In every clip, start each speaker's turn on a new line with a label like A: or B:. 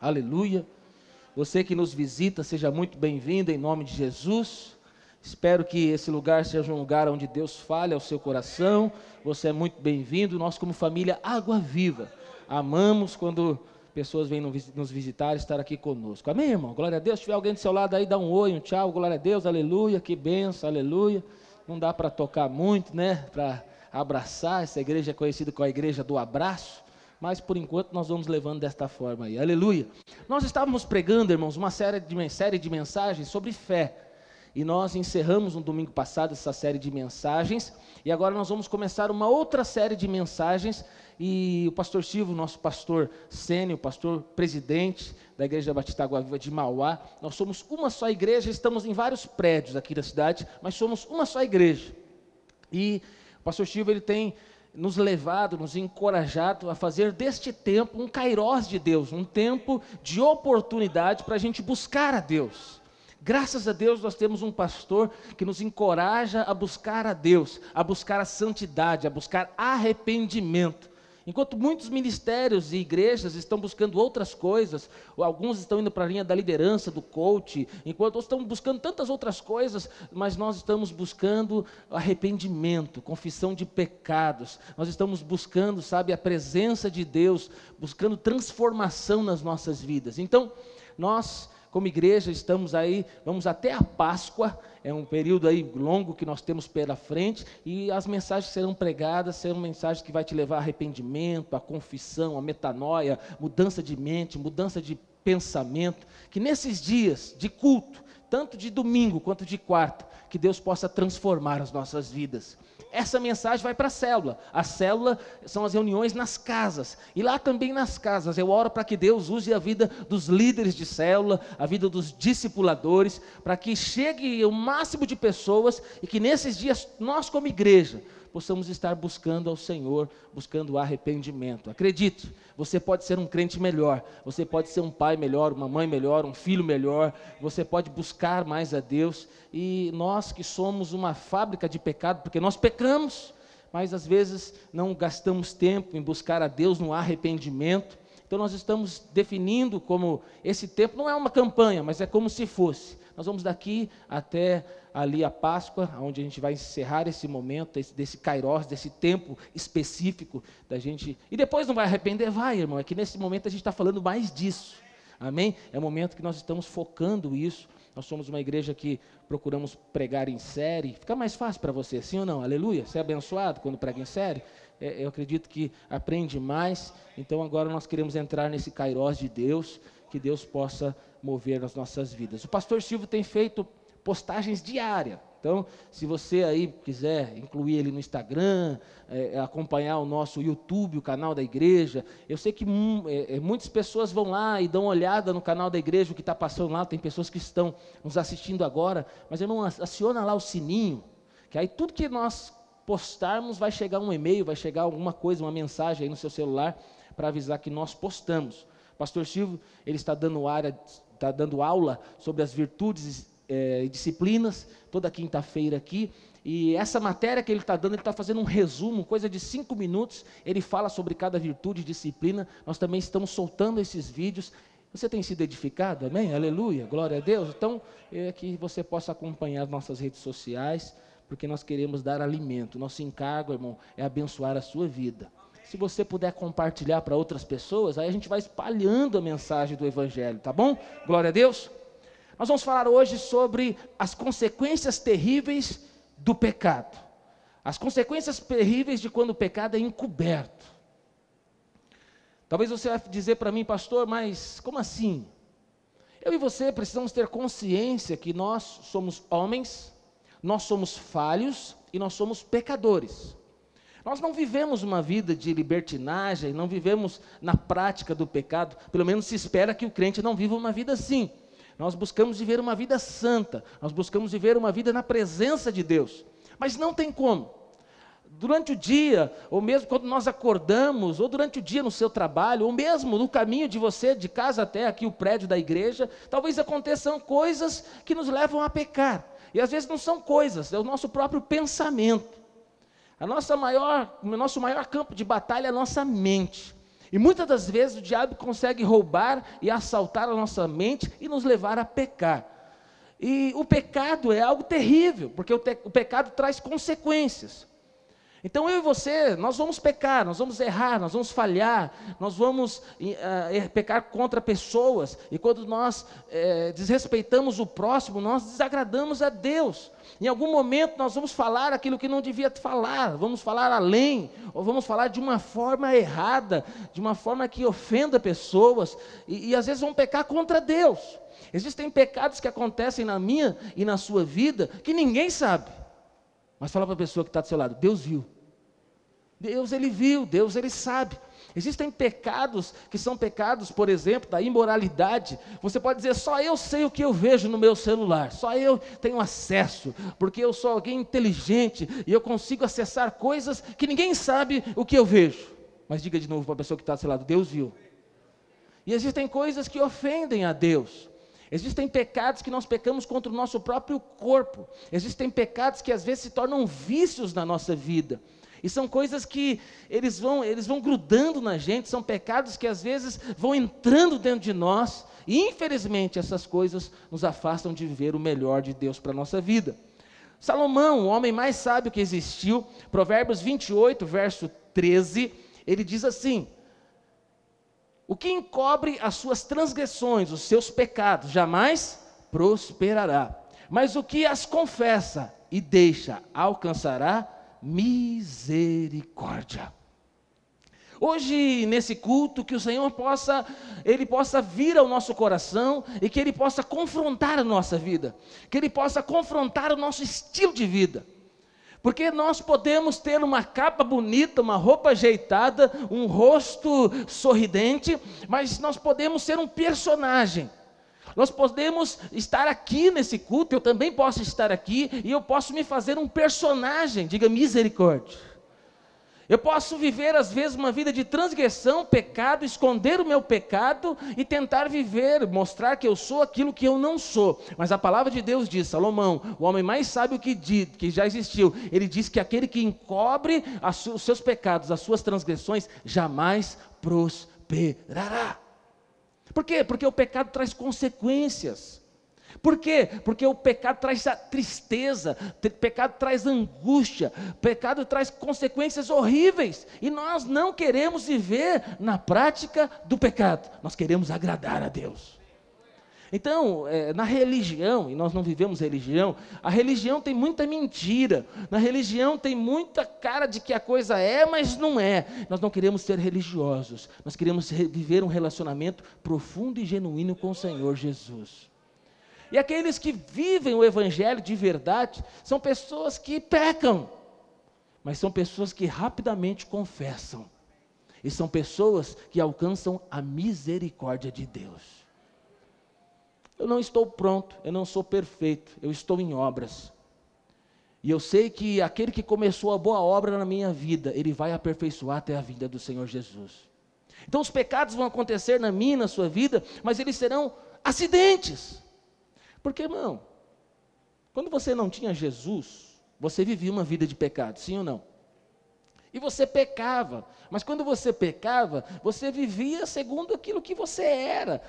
A: Aleluia. Você que nos visita, seja muito bem-vindo em nome de Jesus. Espero que esse lugar seja um lugar onde Deus fale ao seu coração. Você é muito bem-vindo. Nós, como família Água Viva, amamos quando pessoas vêm nos visitar, estar aqui conosco. Amém, irmão? Glória a Deus. Se tiver alguém do seu lado aí, dá um oi, um tchau. Glória a Deus, aleluia. Que benção, aleluia. Não dá para tocar muito, né? Para abraçar. Essa igreja é conhecida como a igreja do abraço. Mas por enquanto nós vamos levando desta forma aí. Aleluia. Nós estávamos pregando, irmãos, uma série de, série de mensagens sobre fé. E nós encerramos no domingo passado essa série de mensagens. E agora nós vamos começar uma outra série de mensagens. E o pastor Silvio, nosso pastor sênior, pastor presidente da Igreja Batista Água Viva de Mauá, nós somos uma só igreja, estamos em vários prédios aqui da cidade, mas somos uma só igreja. E o pastor Silvio ele tem nos levado, nos encorajado a fazer deste tempo um kairós de Deus, um tempo de oportunidade para a gente buscar a Deus. Graças a Deus nós temos um pastor que nos encoraja a buscar a Deus, a buscar a santidade, a buscar arrependimento. Enquanto muitos ministérios e igrejas estão buscando outras coisas, alguns estão indo para a linha da liderança, do coach, enquanto outros estão buscando tantas outras coisas, mas nós estamos buscando arrependimento, confissão de pecados. Nós estamos buscando, sabe, a presença de Deus, buscando transformação nas nossas vidas. Então, nós como igreja estamos aí, vamos até a Páscoa, é um período aí longo que nós temos pela frente, e as mensagens serão pregadas serão mensagens que vai te levar a arrependimento, a confissão, a metanoia, mudança de mente, mudança de pensamento, que nesses dias de culto, tanto de domingo quanto de quarta, que Deus possa transformar as nossas vidas essa mensagem vai para a célula. A célula são as reuniões nas casas. E lá também nas casas, eu oro para que Deus use a vida dos líderes de célula, a vida dos discipuladores, para que chegue o máximo de pessoas e que nesses dias nós, como igreja, possamos estar buscando ao Senhor, buscando arrependimento. Acredite, você pode ser um crente melhor, você pode ser um pai melhor, uma mãe melhor, um filho melhor, você pode buscar mais a Deus. E nós que somos uma fábrica de pecado, porque nós pecamos, mas às vezes não gastamos tempo em buscar a Deus no arrependimento. Então nós estamos definindo como esse tempo não é uma campanha, mas é como se fosse. Nós vamos daqui até ali a Páscoa, onde a gente vai encerrar esse momento, esse, desse kairós, desse tempo específico da gente. E depois não vai arrepender? Vai, irmão. É que nesse momento a gente está falando mais disso. Amém? É o momento que nós estamos focando isso. Nós somos uma igreja que procuramos pregar em série. Fica mais fácil para você, sim ou não? Aleluia. Você é abençoado quando prega em série? É, eu acredito que aprende mais. Então agora nós queremos entrar nesse kairós de Deus, que Deus possa mover nas nossas vidas. O pastor Silvio tem feito postagens diárias. Então, se você aí quiser incluir ele no Instagram, é, acompanhar o nosso YouTube, o canal da igreja, eu sei que é, é, muitas pessoas vão lá e dão uma olhada no canal da igreja, o que está passando lá, tem pessoas que estão nos assistindo agora, mas irmão, aciona lá o sininho, que aí tudo que nós postarmos vai chegar um e-mail, vai chegar alguma coisa, uma mensagem aí no seu celular para avisar que nós postamos. Pastor Silvio, ele está dando área, está dando aula sobre as virtudes é, disciplinas, toda quinta-feira aqui. E essa matéria que ele está dando, ele está fazendo um resumo, coisa de cinco minutos. Ele fala sobre cada virtude e disciplina. Nós também estamos soltando esses vídeos. Você tem sido edificado? Amém? Aleluia, glória a Deus. Então, é que você possa acompanhar as nossas redes sociais, porque nós queremos dar alimento. Nosso encargo, irmão, é abençoar a sua vida. Se você puder compartilhar para outras pessoas, aí a gente vai espalhando a mensagem do Evangelho, tá bom? Glória a Deus. Nós vamos falar hoje sobre as consequências terríveis do pecado. As consequências terríveis de quando o pecado é encoberto. Talvez você vai dizer para mim, pastor, mas como assim? Eu e você precisamos ter consciência que nós somos homens, nós somos falhos e nós somos pecadores. Nós não vivemos uma vida de libertinagem, não vivemos na prática do pecado, pelo menos se espera que o crente não viva uma vida assim. Nós buscamos viver uma vida santa, nós buscamos viver uma vida na presença de Deus, mas não tem como. Durante o dia, ou mesmo quando nós acordamos, ou durante o dia no seu trabalho, ou mesmo no caminho de você, de casa até aqui o prédio da igreja, talvez aconteçam coisas que nos levam a pecar. E às vezes não são coisas, é o nosso próprio pensamento. A nossa maior, o nosso maior campo de batalha é a nossa mente. E muitas das vezes o diabo consegue roubar e assaltar a nossa mente e nos levar a pecar. E o pecado é algo terrível, porque o, te, o pecado traz consequências. Então eu e você, nós vamos pecar, nós vamos errar, nós vamos falhar, nós vamos uh, pecar contra pessoas, e quando nós uh, desrespeitamos o próximo, nós desagradamos a Deus. Em algum momento nós vamos falar aquilo que não devia falar, vamos falar além, ou vamos falar de uma forma errada, de uma forma que ofenda pessoas, e, e às vezes vamos pecar contra Deus. Existem pecados que acontecem na minha e na sua vida que ninguém sabe. Mas fala para a pessoa que está do seu lado, Deus viu. Deus ele viu, Deus ele sabe. Existem pecados que são pecados, por exemplo, da imoralidade. Você pode dizer, só eu sei o que eu vejo no meu celular, só eu tenho acesso, porque eu sou alguém inteligente e eu consigo acessar coisas que ninguém sabe o que eu vejo. Mas diga de novo para a pessoa que está do seu lado: Deus viu. E existem coisas que ofendem a Deus. Existem pecados que nós pecamos contra o nosso próprio corpo. Existem pecados que às vezes se tornam vícios na nossa vida. E são coisas que eles vão, eles vão grudando na gente, são pecados que às vezes vão entrando dentro de nós, e infelizmente essas coisas nos afastam de viver o melhor de Deus para a nossa vida. Salomão, o homem mais sábio que existiu, Provérbios 28, verso 13, ele diz assim: o que encobre as suas transgressões, os seus pecados, jamais prosperará. Mas o que as confessa e deixa, alcançará misericórdia. Hoje, nesse culto, que o Senhor possa, Ele possa vir ao nosso coração e que Ele possa confrontar a nossa vida, que Ele possa confrontar o nosso estilo de vida. Porque nós podemos ter uma capa bonita, uma roupa ajeitada, um rosto sorridente, mas nós podemos ser um personagem. Nós podemos estar aqui nesse culto, eu também posso estar aqui, e eu posso me fazer um personagem, diga misericórdia. Eu posso viver, às vezes, uma vida de transgressão, pecado, esconder o meu pecado e tentar viver, mostrar que eu sou aquilo que eu não sou. Mas a palavra de Deus diz, Salomão, o homem mais sábio que, que já existiu, ele diz que aquele que encobre os seus pecados, as suas transgressões, jamais prosperará. Por quê? Porque o pecado traz consequências. Por quê? Porque o pecado traz tristeza, pecado traz angústia, pecado traz consequências horríveis, e nós não queremos viver na prática do pecado, nós queremos agradar a Deus. Então, é, na religião, e nós não vivemos religião, a religião tem muita mentira, na religião tem muita cara de que a coisa é, mas não é. Nós não queremos ser religiosos, nós queremos viver um relacionamento profundo e genuíno com o Senhor Jesus. E aqueles que vivem o Evangelho de verdade são pessoas que pecam, mas são pessoas que rapidamente confessam, e são pessoas que alcançam a misericórdia de Deus. Eu não estou pronto, eu não sou perfeito, eu estou em obras. E eu sei que aquele que começou a boa obra na minha vida, ele vai aperfeiçoar até a vinda do Senhor Jesus. Então os pecados vão acontecer na minha, na sua vida, mas eles serão acidentes. Porque, irmão, quando você não tinha Jesus, você vivia uma vida de pecado, sim ou não? E você pecava, mas quando você pecava, você vivia segundo aquilo que você era.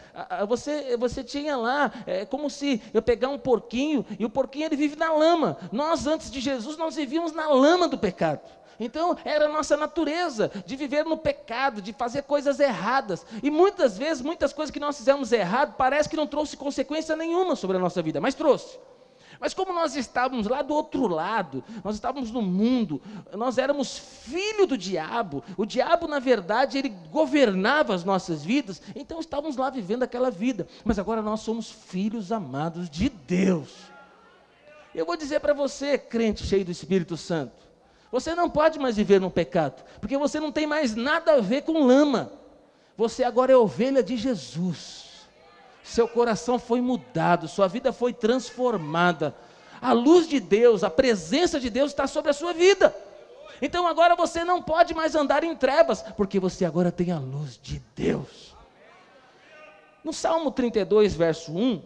A: Você, você tinha lá, é como se eu pegar um porquinho, e o porquinho ele vive na lama. Nós, antes de Jesus, nós vivíamos na lama do pecado. Então, era a nossa natureza de viver no pecado, de fazer coisas erradas. E muitas vezes, muitas coisas que nós fizemos errado, parece que não trouxe consequência nenhuma sobre a nossa vida, mas trouxe. Mas como nós estávamos lá do outro lado, nós estávamos no mundo, nós éramos filho do diabo. O diabo, na verdade, ele governava as nossas vidas, então estávamos lá vivendo aquela vida. Mas agora nós somos filhos amados de Deus. Eu vou dizer para você, crente cheio do Espírito Santo, você não pode mais viver no pecado, porque você não tem mais nada a ver com lama. Você agora é ovelha de Jesus. Seu coração foi mudado, sua vida foi transformada. A luz de Deus, a presença de Deus está sobre a sua vida. Então agora você não pode mais andar em trevas, porque você agora tem a luz de Deus. No Salmo 32, verso 1,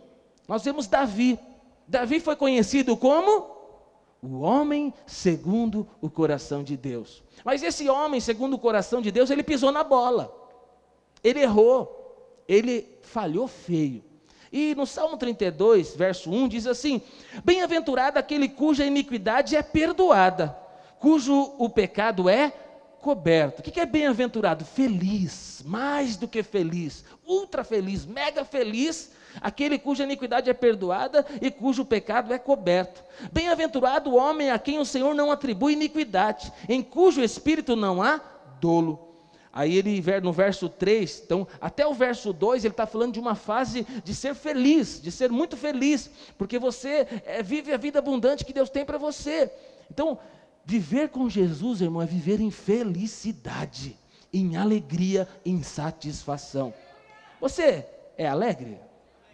A: nós vemos Davi. Davi foi conhecido como o homem segundo o coração de Deus. Mas esse homem segundo o coração de Deus, ele pisou na bola. ele errou, ele falhou feio. E no Salmo 32, verso 1, diz assim: Bem-aventurado aquele cuja iniquidade é perdoada, cujo o pecado é coberto. O que é bem-aventurado? Feliz, mais do que feliz, ultra feliz, mega feliz, aquele cuja iniquidade é perdoada e cujo pecado é coberto. Bem-aventurado o homem a quem o Senhor não atribui iniquidade, em cujo espírito não há dolo. Aí ele, no verso 3, então, até o verso 2, ele está falando de uma fase de ser feliz, de ser muito feliz, porque você é, vive a vida abundante que Deus tem para você. Então, viver com Jesus, irmão, é viver em felicidade, em alegria, em satisfação. Você é alegre?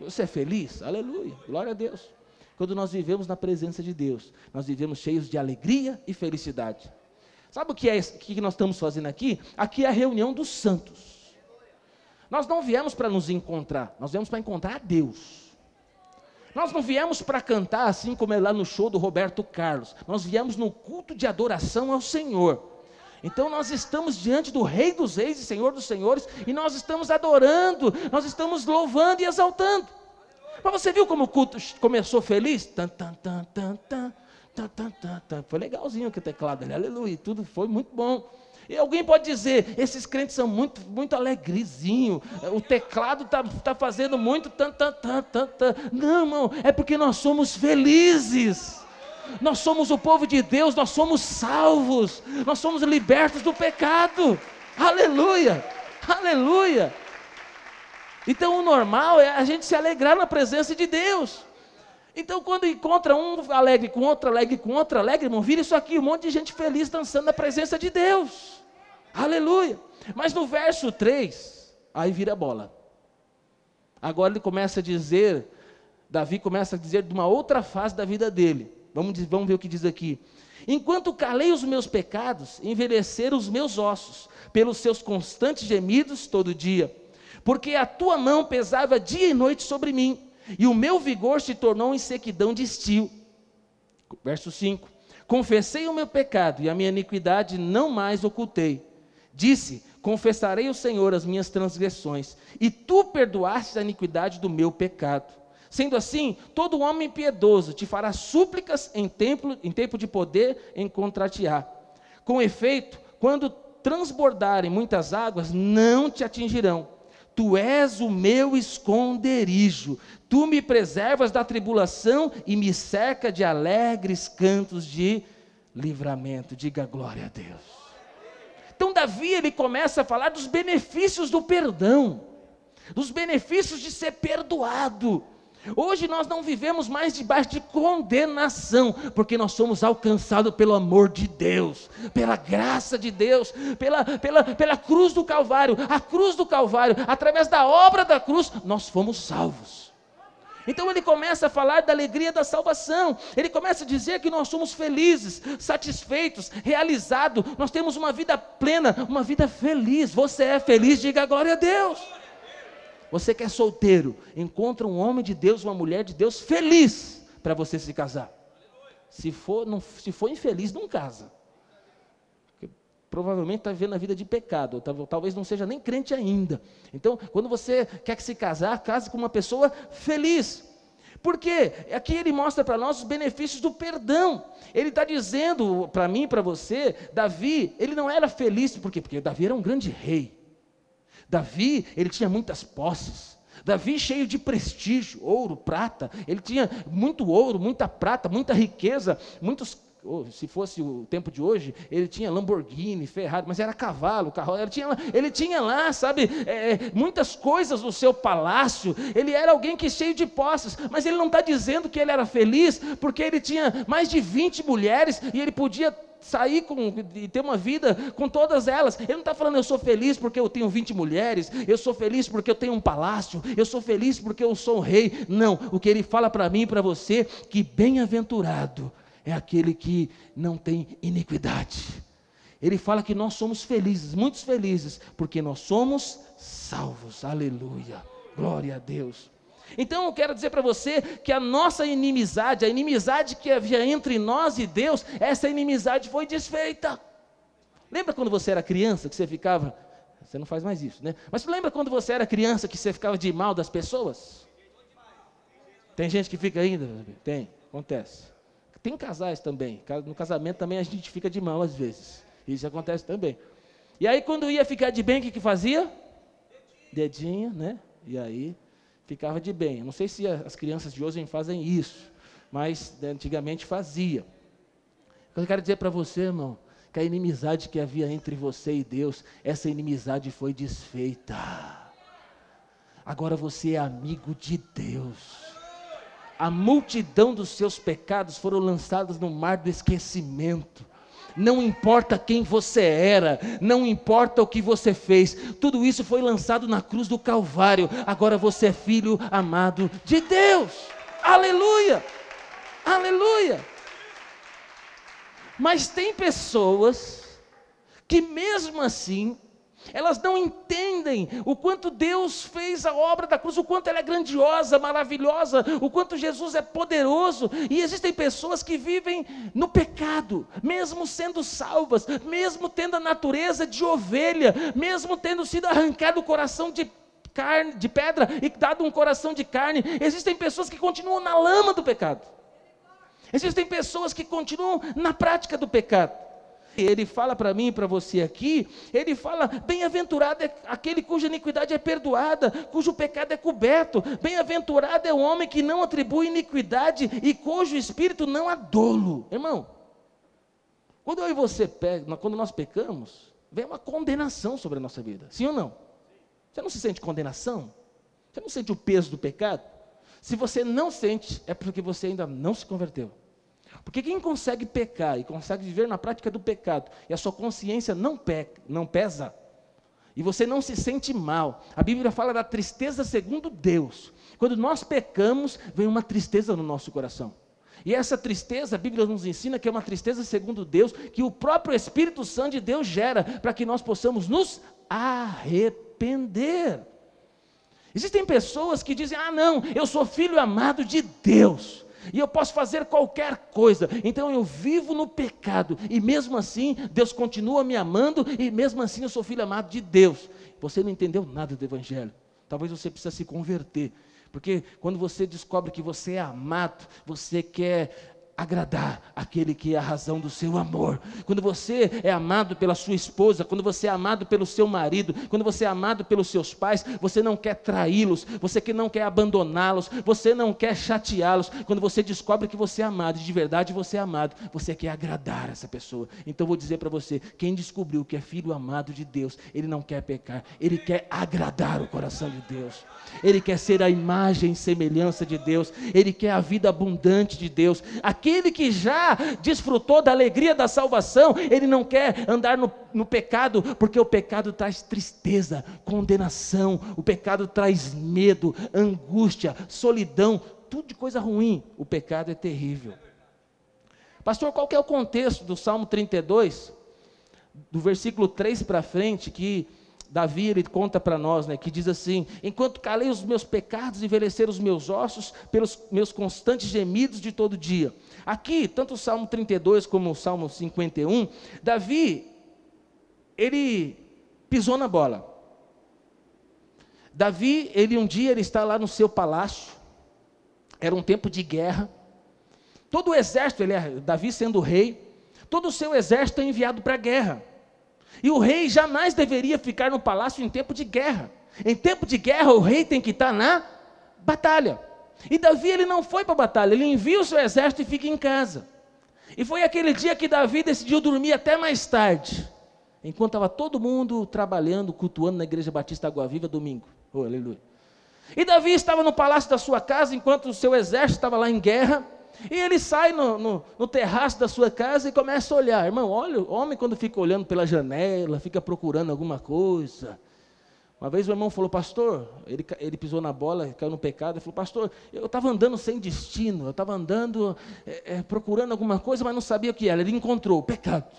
A: Você é feliz? Aleluia, glória a Deus. Quando nós vivemos na presença de Deus, nós vivemos cheios de alegria e felicidade. Sabe o que é o que nós estamos fazendo aqui? Aqui é a reunião dos santos. Nós não viemos para nos encontrar, nós viemos para encontrar a Deus. Nós não viemos para cantar assim como é lá no show do Roberto Carlos. Nós viemos no culto de adoração ao Senhor. Então nós estamos diante do Rei dos Reis e Senhor dos Senhores e nós estamos adorando, nós estamos louvando e exaltando. Mas você viu como o culto começou feliz? Tan, tan, tan, tan, tan. Tá, tá, tá. Foi legalzinho o teclado ali, aleluia, tudo foi muito bom. E alguém pode dizer, esses crentes são muito, muito alegrezinho, o teclado está tá fazendo muito tan, tan, tan, tan, tan. Não, irmão, é porque nós somos felizes. Nós somos o povo de Deus, nós somos salvos, nós somos libertos do pecado. Aleluia, aleluia. Então o normal é a gente se alegrar na presença de Deus. Então, quando encontra um alegre com outro alegre com outro alegre, irmão, vira isso aqui, um monte de gente feliz dançando na presença de Deus. Aleluia. Mas no verso 3, aí vira bola. Agora ele começa a dizer, Davi começa a dizer de uma outra fase da vida dele. Vamos, vamos ver o que diz aqui. Enquanto calei os meus pecados, envelheceram os meus ossos, pelos seus constantes gemidos todo dia. Porque a tua mão pesava dia e noite sobre mim e o meu vigor se tornou em sequidão de estio. Verso 5: Confessei o meu pecado e a minha iniquidade não mais ocultei. Disse: Confessarei ao Senhor as minhas transgressões, e tu perdoaste a iniquidade do meu pecado. Sendo assim, todo homem piedoso te fará súplicas em tempo, em tempo de poder encontrar-te-á. Com efeito, quando transbordarem muitas águas, não te atingirão Tu és o meu esconderijo, tu me preservas da tribulação e me cerca de alegres cantos de livramento. Diga glória a Deus. Então, Davi ele começa a falar dos benefícios do perdão, dos benefícios de ser perdoado. Hoje nós não vivemos mais debaixo de condenação, porque nós somos alcançados pelo amor de Deus, pela graça de Deus, pela, pela, pela cruz do Calvário. A cruz do Calvário, através da obra da cruz, nós fomos salvos. Então ele começa a falar da alegria da salvação, ele começa a dizer que nós somos felizes, satisfeitos, realizados, nós temos uma vida plena, uma vida feliz. Você é feliz, diga glória a Deus. Você que é solteiro, encontra um homem de Deus, uma mulher de Deus feliz para você se casar. Se for, não, se for infeliz, não casa. Porque provavelmente está vivendo a vida de pecado, talvez não seja nem crente ainda. Então, quando você quer que se casar, case com uma pessoa feliz. Porque aqui ele mostra para nós os benefícios do perdão. Ele está dizendo para mim, para você, Davi, ele não era feliz, por quê? Porque Davi era um grande rei. Davi, ele tinha muitas posses. Davi cheio de prestígio, ouro, prata. Ele tinha muito ouro, muita prata, muita riqueza, muitos se fosse o tempo de hoje, ele tinha Lamborghini, Ferrari, mas era cavalo, carro, ele tinha, ele tinha lá, sabe, é, é, muitas coisas no seu palácio, ele era alguém que cheio de posses, mas ele não está dizendo que ele era feliz, porque ele tinha mais de 20 mulheres e ele podia sair com, e ter uma vida com todas elas. Ele não está falando, eu sou feliz porque eu tenho 20 mulheres, eu sou feliz porque eu tenho um palácio, eu sou feliz porque eu sou um rei. Não, o que ele fala para mim e para você, que bem-aventurado é aquele que não tem iniquidade. Ele fala que nós somos felizes, muitos felizes, porque nós somos salvos. Aleluia. Glória a Deus. Então eu quero dizer para você que a nossa inimizade, a inimizade que havia entre nós e Deus, essa inimizade foi desfeita. Lembra quando você era criança que você ficava Você não faz mais isso, né? Mas lembra quando você era criança que você ficava de mal das pessoas? Tem gente que fica ainda? Tem, acontece. Tem casais também. No casamento também a gente fica de mal às vezes. Isso acontece também. E aí quando ia ficar de bem, o que, que fazia? Dedinho, né? E aí ficava de bem. Não sei se as crianças de hoje fazem isso, mas antigamente fazia. Eu quero dizer para você, irmão, que a inimizade que havia entre você e Deus, essa inimizade foi desfeita. Agora você é amigo de Deus. A multidão dos seus pecados foram lançados no mar do esquecimento. Não importa quem você era, não importa o que você fez, tudo isso foi lançado na cruz do Calvário. Agora você é filho amado de Deus. Aleluia! Aleluia! Mas tem pessoas que, mesmo assim, elas não entendem o quanto Deus fez a obra da cruz, o quanto ela é grandiosa, maravilhosa, o quanto Jesus é poderoso. E existem pessoas que vivem no pecado, mesmo sendo salvas, mesmo tendo a natureza de ovelha, mesmo tendo sido arrancado o coração de carne, de pedra e dado um coração de carne. Existem pessoas que continuam na lama do pecado. Existem pessoas que continuam na prática do pecado. Ele fala para mim e para você aqui, ele fala: bem-aventurado é aquele cuja iniquidade é perdoada, cujo pecado é coberto. Bem-aventurado é o homem que não atribui iniquidade e cujo espírito não há dolo. Irmão, quando eu e você pegam, quando nós pecamos, vem uma condenação sobre a nossa vida. Sim ou não? Você não se sente condenação? Você não sente o peso do pecado? Se você não sente, é porque você ainda não se converteu. Porque quem consegue pecar e consegue viver na prática do pecado, e a sua consciência não, peca, não pesa, e você não se sente mal, a Bíblia fala da tristeza segundo Deus. Quando nós pecamos, vem uma tristeza no nosso coração. E essa tristeza, a Bíblia nos ensina que é uma tristeza segundo Deus, que o próprio Espírito Santo de Deus gera, para que nós possamos nos arrepender. Existem pessoas que dizem: ah, não, eu sou filho amado de Deus e eu posso fazer qualquer coisa. Então eu vivo no pecado e mesmo assim Deus continua me amando e mesmo assim eu sou filho amado de Deus. Você não entendeu nada do evangelho. Talvez você precise se converter. Porque quando você descobre que você é amado, você quer agradar aquele que é a razão do seu amor. Quando você é amado pela sua esposa, quando você é amado pelo seu marido, quando você é amado pelos seus pais, você não quer traí-los, você que não quer abandoná-los, você não quer chateá-los. Quando você descobre que você é amado, de verdade você é amado, você quer agradar essa pessoa. Então vou dizer para você, quem descobriu que é filho amado de Deus, ele não quer pecar, ele quer agradar o coração de Deus. Ele quer ser a imagem e semelhança de Deus, ele quer a vida abundante de Deus. Aqui aquele que já desfrutou da alegria da salvação, ele não quer andar no, no pecado, porque o pecado traz tristeza, condenação, o pecado traz medo, angústia, solidão, tudo de coisa ruim. O pecado é terrível. Pastor, qual que é o contexto do Salmo 32? Do versículo 3 para frente, que Davi ele conta para nós, né, que diz assim: Enquanto calei os meus pecados, envelheceram os meus ossos pelos meus constantes gemidos de todo dia. Aqui, tanto o Salmo 32 como o Salmo 51, Davi ele pisou na bola. Davi, ele um dia ele está lá no seu palácio. Era um tempo de guerra. Todo o exército, ele é, Davi sendo rei, todo o seu exército é enviado para a guerra. E o rei jamais deveria ficar no palácio em tempo de guerra. Em tempo de guerra, o rei tem que estar na batalha. E Davi ele não foi para a batalha, ele envia o seu exército e fica em casa. E foi aquele dia que Davi decidiu dormir até mais tarde, enquanto estava todo mundo trabalhando, cultuando na igreja Batista Água Viva domingo. Oh, aleluia. E Davi estava no palácio da sua casa, enquanto o seu exército estava lá em guerra. E ele sai no, no, no, terraço da sua casa e começa a olhar. Irmão, olha, o homem quando fica olhando pela janela, fica procurando alguma coisa. Uma vez o irmão falou, pastor, ele, ele pisou na bola, caiu no pecado, ele falou, pastor, eu estava andando sem destino, eu estava andando é, é, procurando alguma coisa, mas não sabia o que era. Ele encontrou o pecado.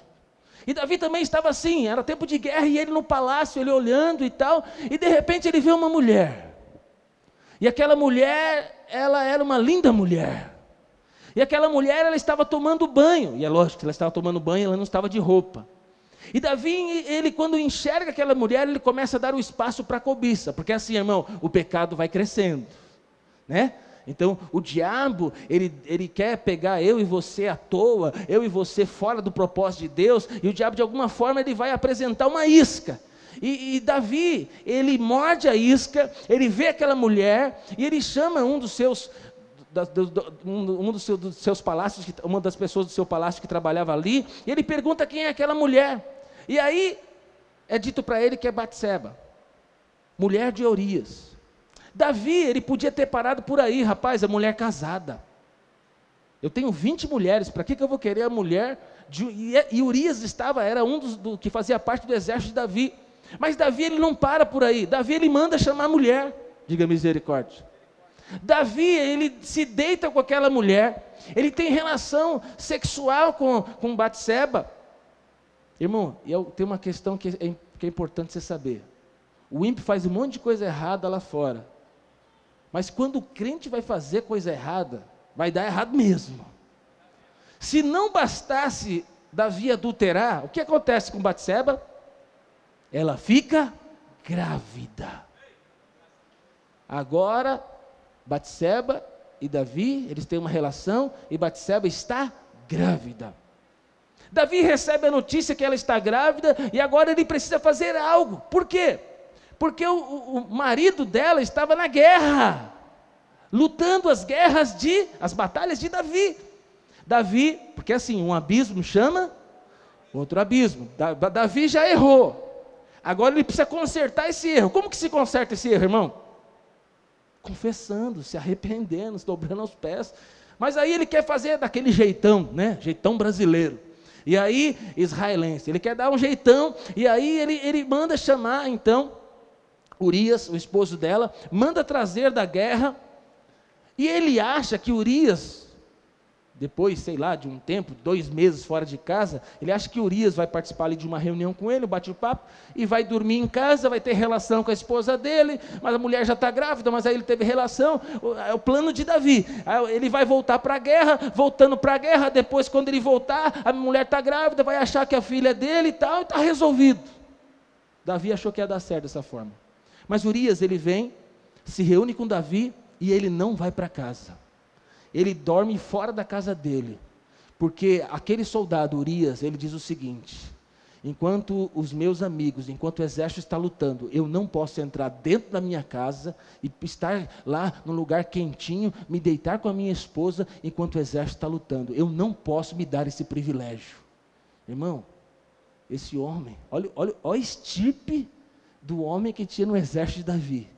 A: E Davi também estava assim, era tempo de guerra, e ele no palácio, ele olhando e tal, e de repente ele vê uma mulher. E aquela mulher, ela era uma linda mulher. E aquela mulher, ela estava tomando banho. E é lógico que ela estava tomando banho, ela não estava de roupa. E Davi, ele quando enxerga aquela mulher, ele começa a dar o espaço para a cobiça, porque assim, irmão, o pecado vai crescendo, né? Então, o diabo, ele, ele quer pegar eu e você à toa, eu e você fora do propósito de Deus, e o diabo, de alguma forma, ele vai apresentar uma isca. E, e, Davi, ele morde a isca, ele vê aquela mulher, e ele chama um dos seus, um, dos, seu, dos, seus palácios, uma das pessoas do seu palácio que trabalhava ali, e ele pergunta quem é aquela mulher. E aí, é dito para ele que é Batseba, mulher de Urias. Davi, ele podia ter parado por aí, rapaz, a mulher casada. Eu tenho 20 mulheres, para que, que eu vou querer a mulher de, e, e Urias estava, era um dos do, que fazia parte do exército de Davi. Mas Davi ele não para por aí. Davi ele manda chamar a mulher. Diga misericórdia. Davi, ele se deita com aquela mulher, ele tem relação sexual com, com Batseba. Irmão, eu tenho uma questão que é, que é importante você saber. O ímpio faz um monte de coisa errada lá fora. Mas quando o crente vai fazer coisa errada, vai dar errado mesmo. Se não bastasse Davi adulterar, o que acontece com Batseba? Ela fica grávida. Agora, Batseba e Davi, eles têm uma relação e Batseba está grávida. Davi recebe a notícia que ela está grávida e agora ele precisa fazer algo. Por quê? Porque o, o marido dela estava na guerra, lutando as guerras de, as batalhas de Davi. Davi, porque assim, um abismo chama outro abismo. Davi já errou. Agora ele precisa consertar esse erro. Como que se conserta esse erro, irmão? Confessando, se arrependendo, se dobrando aos pés. Mas aí ele quer fazer daquele jeitão, né? Jeitão brasileiro. E aí, israelense, ele quer dar um jeitão, e aí ele, ele manda chamar, então, Urias, o esposo dela, manda trazer da guerra, e ele acha que Urias, depois, sei lá, de um tempo, dois meses fora de casa, ele acha que Urias vai participar ali de uma reunião com ele, bate o papo, e vai dormir em casa, vai ter relação com a esposa dele, mas a mulher já está grávida, mas aí ele teve relação, é o plano de Davi. Ele vai voltar para a guerra, voltando para a guerra, depois, quando ele voltar, a mulher está grávida, vai achar que a filha é dele e tal, e está resolvido. Davi achou que ia dar certo dessa forma. Mas Urias, ele vem, se reúne com Davi e ele não vai para casa. Ele dorme fora da casa dele. Porque aquele soldado, Urias, ele diz o seguinte: enquanto os meus amigos, enquanto o exército está lutando, eu não posso entrar dentro da minha casa e estar lá no lugar quentinho, me deitar com a minha esposa enquanto o exército está lutando. Eu não posso me dar esse privilégio. Irmão, esse homem, olha, olha, olha a estipe do homem que tinha no exército de Davi.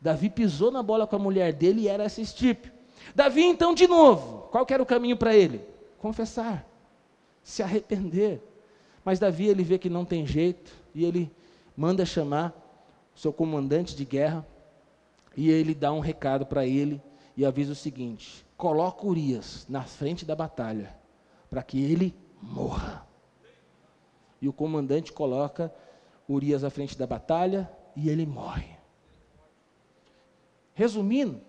A: Davi pisou na bola com a mulher dele e era essa estipe. Davi, então, de novo, qual era o caminho para ele? Confessar, se arrepender. Mas Davi, ele vê que não tem jeito e ele manda chamar seu comandante de guerra e ele dá um recado para ele e avisa o seguinte: coloca Urias na frente da batalha para que ele morra. E o comandante coloca Urias à frente da batalha e ele morre. Resumindo,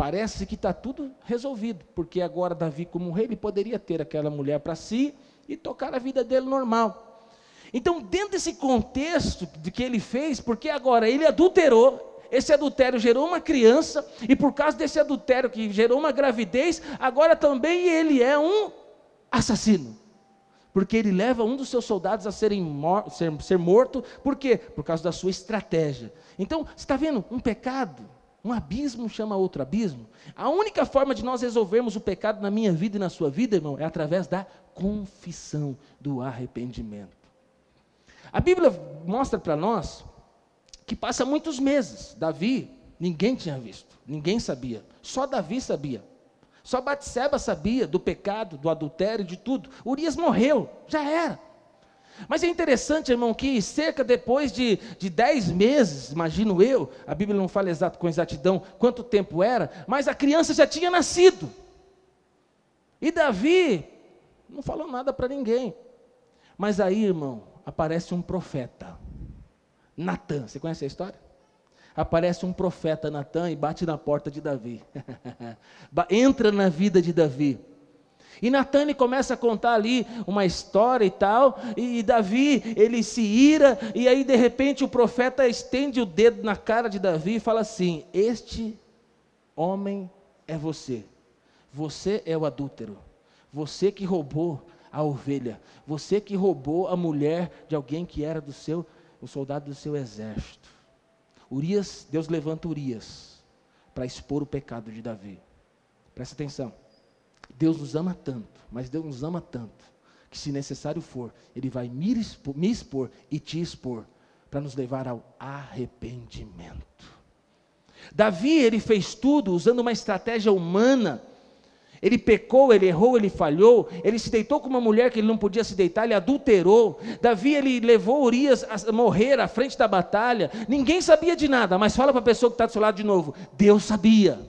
A: parece que está tudo resolvido, porque agora Davi, como rei, ele poderia ter aquela mulher para si e tocar a vida dele normal. Então, dentro desse contexto de que ele fez, porque agora ele adulterou, esse adultério gerou uma criança, e por causa desse adultério que gerou uma gravidez, agora também ele é um assassino porque ele leva um dos seus soldados a serem mor ser, ser morto, por quê? Por causa da sua estratégia. Então, você está vendo? Um pecado, um abismo chama outro abismo. A única forma de nós resolvermos o pecado na minha vida e na sua vida, irmão, é através da confissão, do arrependimento. A Bíblia mostra para nós que passa muitos meses. Davi, ninguém tinha visto, ninguém sabia, só Davi sabia. Só Batseba sabia do pecado, do adultério, de tudo. Urias morreu, já era. Mas é interessante, irmão, que cerca depois de, de dez meses, imagino eu, a Bíblia não fala exato com exatidão quanto tempo era, mas a criança já tinha nascido. E Davi não falou nada para ninguém. Mas aí, irmão, aparece um profeta, Natan. Você conhece a história? aparece um profeta Natan e bate na porta de Davi. Entra na vida de Davi. E Natan começa a contar ali uma história e tal, e, e Davi, ele se ira, e aí de repente o profeta estende o dedo na cara de Davi e fala assim: Este homem é você, você é o adúltero, você que roubou a ovelha, você que roubou a mulher de alguém que era do seu, o soldado do seu exército. Urias, Deus levanta Urias para expor o pecado de Davi. Presta atenção. Deus nos ama tanto, mas Deus nos ama tanto, que se necessário for, Ele vai me expor, me expor e te expor, para nos levar ao arrependimento. Davi, ele fez tudo usando uma estratégia humana. Ele pecou, ele errou, ele falhou, ele se deitou com uma mulher que ele não podia se deitar, ele adulterou. Davi, ele levou Urias a morrer à frente da batalha. Ninguém sabia de nada, mas fala para a pessoa que está do seu lado de novo: Deus sabia.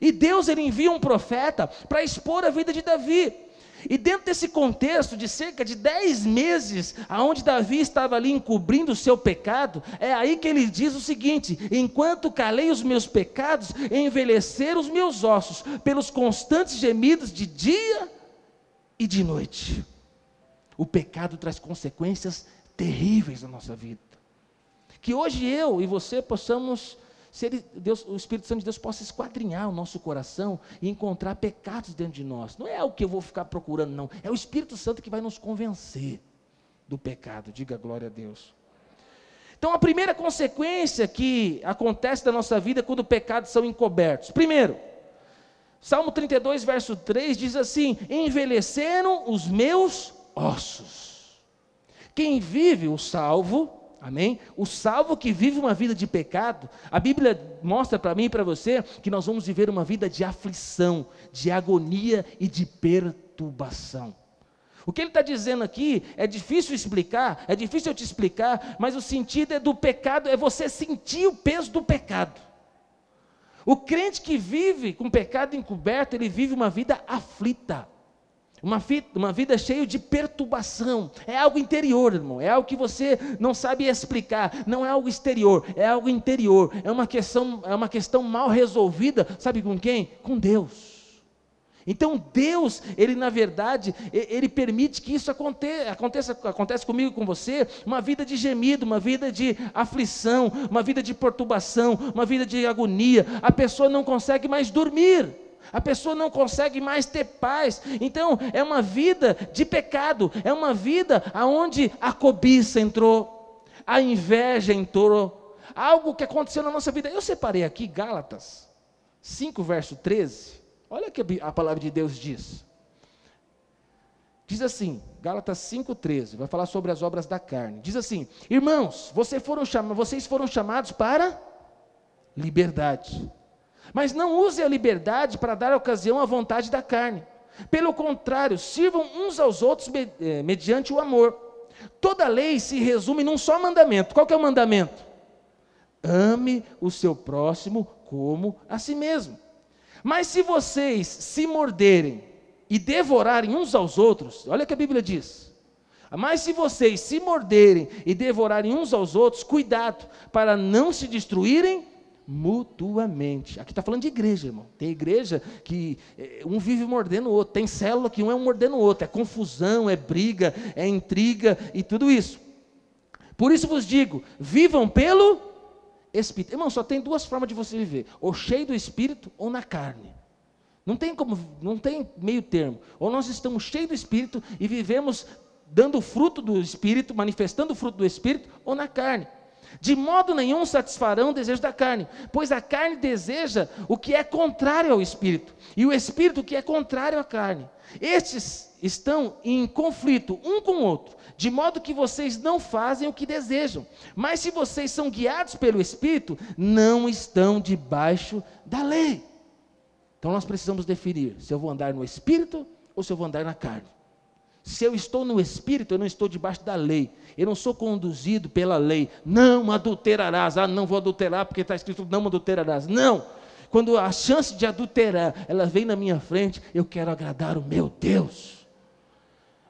A: E Deus ele envia um profeta para expor a vida de Davi. E dentro desse contexto de cerca de dez meses, aonde Davi estava ali encobrindo o seu pecado, é aí que ele diz o seguinte: enquanto calei os meus pecados, envelheceram os meus ossos, pelos constantes gemidos de dia e de noite. O pecado traz consequências terríveis na nossa vida. Que hoje eu e você possamos se ele, Deus, o Espírito Santo de Deus possa esquadrinhar o nosso coração e encontrar pecados dentro de nós. Não é o que eu vou ficar procurando, não. É o Espírito Santo que vai nos convencer do pecado. Diga glória a Deus. Então, a primeira consequência que acontece na nossa vida quando pecados são encobertos. Primeiro, Salmo 32, verso 3 diz assim: Envelheceram os meus ossos. Quem vive o salvo Amém? O salvo que vive uma vida de pecado, a Bíblia mostra para mim e para você que nós vamos viver uma vida de aflição, de agonia e de perturbação. O que ele está dizendo aqui é difícil explicar, é difícil eu te explicar, mas o sentido é do pecado, é você sentir o peso do pecado. O crente que vive com pecado encoberto, ele vive uma vida aflita. Uma, uma vida cheia de perturbação. É algo interior, irmão. É algo que você não sabe explicar. Não é algo exterior, é algo interior. É uma questão, é uma questão mal resolvida. Sabe com quem? Com Deus. Então Deus, Ele na verdade, Ele permite que isso aconteça, aconteça, aconteça comigo com você, uma vida de gemido, uma vida de aflição, uma vida de perturbação, uma vida de agonia. A pessoa não consegue mais dormir. A pessoa não consegue mais ter paz. Então, é uma vida de pecado, é uma vida aonde a cobiça entrou, a inveja entrou, algo que aconteceu na nossa vida. Eu separei aqui Gálatas 5 verso 13. Olha o que a palavra de Deus diz. Diz assim, Gálatas 5,13, vai falar sobre as obras da carne. Diz assim: Irmãos, vocês foram, chamados, vocês foram chamados para liberdade. Mas não use a liberdade para dar ocasião à vontade da carne. Pelo contrário, sirvam uns aos outros eh, mediante o amor. Toda lei se resume num só mandamento. Qual é o mandamento? Ame o seu próximo como a si mesmo. Mas se vocês se morderem e devorarem uns aos outros, olha o que a Bíblia diz. Mas se vocês se morderem e devorarem uns aos outros, cuidado para não se destruírem mutuamente. Aqui está falando de igreja, irmão. Tem igreja que eh, um vive mordendo o outro, tem célula que um é um mordendo o outro, é confusão, é briga, é intriga e tudo isso. Por isso vos digo: vivam pelo Espírito. Irmão, só tem duas formas de você viver: ou cheio do Espírito ou na carne. Não tem como, não tem meio termo. Ou nós estamos cheios do Espírito e vivemos dando fruto do Espírito, manifestando o fruto do Espírito, ou na carne. De modo nenhum satisfarão o desejo da carne, pois a carne deseja o que é contrário ao espírito, e o espírito o que é contrário à carne. Estes estão em conflito um com o outro, de modo que vocês não fazem o que desejam. Mas se vocês são guiados pelo espírito, não estão debaixo da lei. Então nós precisamos definir se eu vou andar no espírito ou se eu vou andar na carne. Se eu estou no Espírito, eu não estou debaixo da lei. Eu não sou conduzido pela lei. Não adulterarás. Ah, não vou adulterar porque está escrito não adulterarás. Não. Quando a chance de adulterar, ela vem na minha frente, eu quero agradar o meu Deus.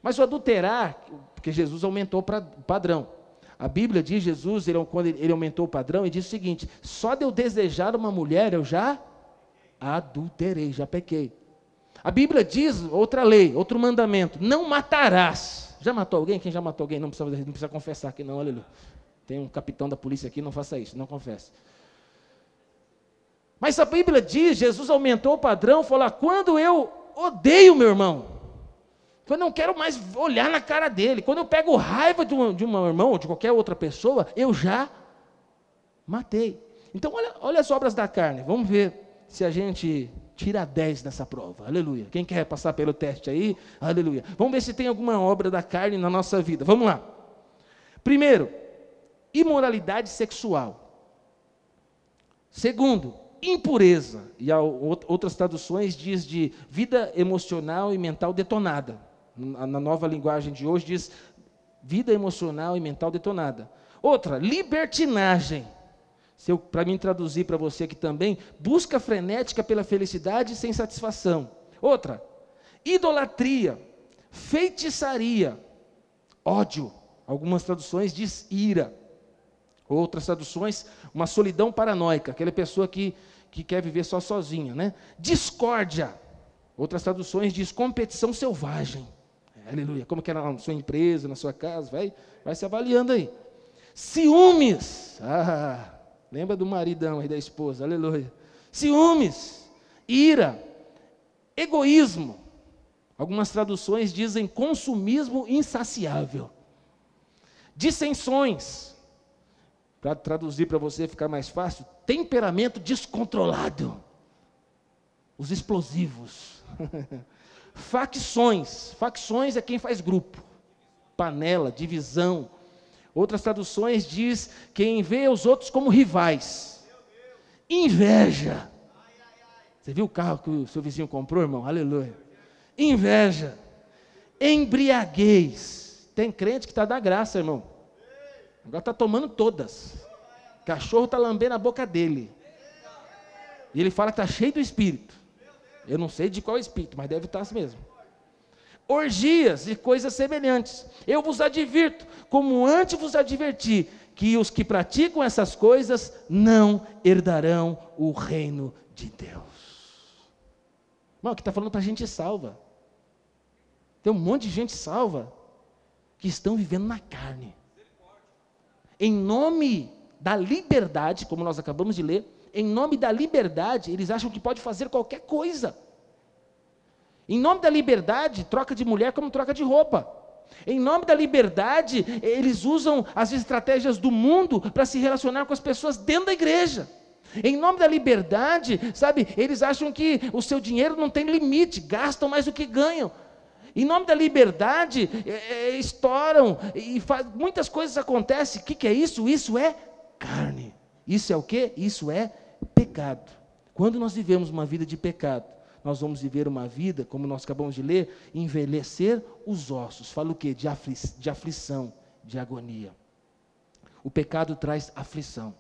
A: Mas o adulterar, porque Jesus aumentou o padrão. A Bíblia diz, Jesus, ele, quando ele aumentou o padrão, ele diz o seguinte: só de eu desejar uma mulher, eu já adulterei, já pequei. A Bíblia diz outra lei, outro mandamento: não matarás. Já matou alguém? Quem já matou alguém? Não precisa, não precisa confessar aqui, não, aleluia. Tem um capitão da polícia aqui, não faça isso, não confesse. Mas a Bíblia diz, Jesus aumentou o padrão, falou: quando eu odeio meu irmão, quando eu não quero mais olhar na cara dele, quando eu pego raiva de um, de um irmão ou de qualquer outra pessoa, eu já matei. Então, olha, olha as obras da carne, vamos ver se a gente tira 10 nessa prova. Aleluia. Quem quer passar pelo teste aí? Aleluia. Vamos ver se tem alguma obra da carne na nossa vida. Vamos lá. Primeiro, imoralidade sexual. Segundo, impureza. E outras traduções diz de vida emocional e mental detonada. Na nova linguagem de hoje diz vida emocional e mental detonada. Outra, libertinagem se para mim traduzir para você aqui também, busca frenética pela felicidade sem satisfação. Outra, idolatria, feitiçaria, ódio. Algumas traduções diz ira. Outras traduções, uma solidão paranoica, aquela pessoa que, que quer viver só sozinha, né? Discórdia. Outras traduções diz competição selvagem. Aleluia. Como que é na sua empresa, na sua casa, vai, vai se avaliando aí. Ciúmes. Ah, Lembra do maridão e da esposa, aleluia. Ciúmes, ira, egoísmo. Algumas traduções dizem consumismo insaciável. Dissensões. Para traduzir para você ficar mais fácil, temperamento descontrolado. Os explosivos. Facções. Facções é quem faz grupo. Panela, divisão, Outras traduções diz quem vê os outros como rivais. Inveja. Você viu o carro que o seu vizinho comprou, irmão? Aleluia. Inveja. Embriaguez. Tem crente que está da graça, irmão. Agora está tomando todas. Cachorro está lambendo a boca dele. E ele fala que está cheio do espírito. Eu não sei de qual espírito, mas deve estar tá assim mesmo orgias e coisas semelhantes. Eu vos advirto, como antes vos adverti, que os que praticam essas coisas não herdarão o reino de Deus. Irmão, aqui está falando para gente salva. Tem um monte de gente salva que estão vivendo na carne. Em nome da liberdade, como nós acabamos de ler, em nome da liberdade, eles acham que pode fazer qualquer coisa. Em nome da liberdade, troca de mulher como troca de roupa. Em nome da liberdade, eles usam as estratégias do mundo para se relacionar com as pessoas dentro da igreja. Em nome da liberdade, sabe, eles acham que o seu dinheiro não tem limite, gastam mais do que ganham. Em nome da liberdade, é, é, estouram e faz, muitas coisas acontecem. O que, que é isso? Isso é carne. Isso é o que? Isso é pecado. Quando nós vivemos uma vida de pecado, nós vamos viver uma vida, como nós acabamos de ler, envelhecer os ossos. Fala o quê? De, afli de aflição, de agonia. O pecado traz aflição.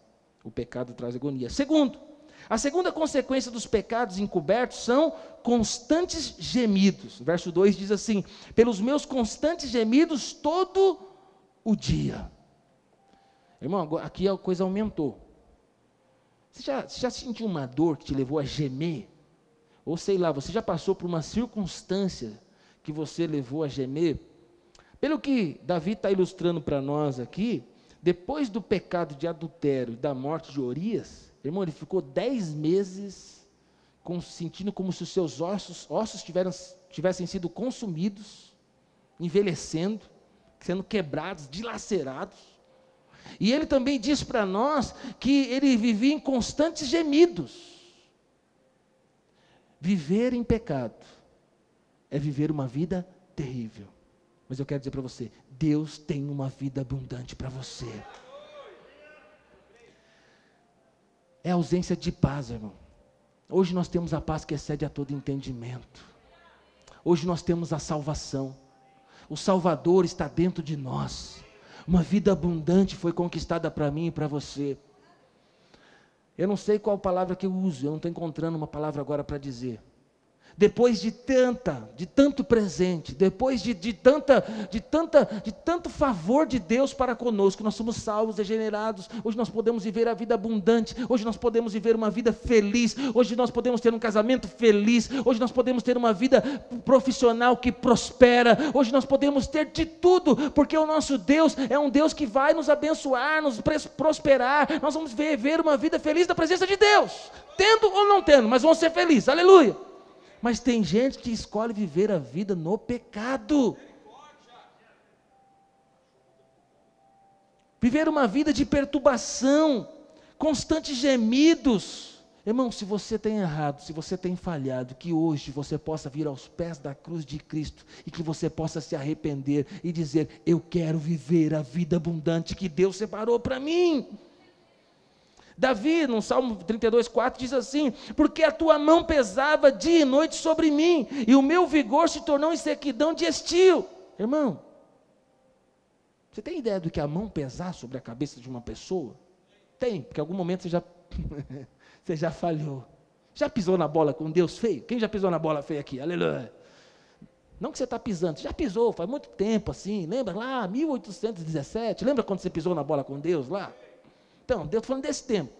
A: O pecado traz agonia. Segundo, a segunda consequência dos pecados encobertos são constantes gemidos. Verso 2 diz assim: Pelos meus constantes gemidos todo o dia. Irmão, aqui a coisa aumentou. Você já, você já sentiu uma dor que te levou a gemer? Ou sei lá, você já passou por uma circunstância que você levou a gemer? Pelo que Davi está ilustrando para nós aqui, depois do pecado de adultério e da morte de Orias, irmão, ele ficou dez meses com, sentindo como se os seus ossos, ossos tiveram, tivessem sido consumidos, envelhecendo, sendo quebrados, dilacerados. E ele também diz para nós que ele vivia em constantes gemidos. Viver em pecado é viver uma vida terrível. Mas eu quero dizer para você: Deus tem uma vida abundante para você. É ausência de paz, irmão. Hoje nós temos a paz que excede a todo entendimento. Hoje nós temos a salvação. O Salvador está dentro de nós. Uma vida abundante foi conquistada para mim e para você. Eu não sei qual palavra que eu uso, eu não estou encontrando uma palavra agora para dizer. Depois de tanta, de tanto presente, depois de, de, tanta, de, tanta, de tanto favor de Deus para conosco, nós somos salvos, regenerados, hoje nós podemos viver a vida abundante, hoje nós podemos viver uma vida feliz, hoje nós podemos ter um casamento feliz, hoje nós podemos ter uma vida profissional que prospera, hoje nós podemos ter de tudo, porque o nosso Deus é um Deus que vai nos abençoar, nos prosperar, nós vamos viver uma vida feliz da presença de Deus, tendo ou não tendo, mas vamos ser felizes, aleluia. Mas tem gente que escolhe viver a vida no pecado. Viver uma vida de perturbação, constantes gemidos. Irmão, se você tem errado, se você tem falhado, que hoje você possa vir aos pés da cruz de Cristo e que você possa se arrepender e dizer: Eu quero viver a vida abundante que Deus separou para mim. Davi, no Salmo 32, 4, diz assim: Porque a tua mão pesava dia e noite sobre mim, e o meu vigor se tornou em sequidão de estio. Irmão, você tem ideia do que a mão pesar sobre a cabeça de uma pessoa? Tem, porque em algum momento você já, você já falhou. Já pisou na bola com Deus feio? Quem já pisou na bola feia aqui? Aleluia. Não que você está pisando, você já pisou, faz muito tempo assim. Lembra lá, 1817? Lembra quando você pisou na bola com Deus lá? Então, Deus falando desse tempo.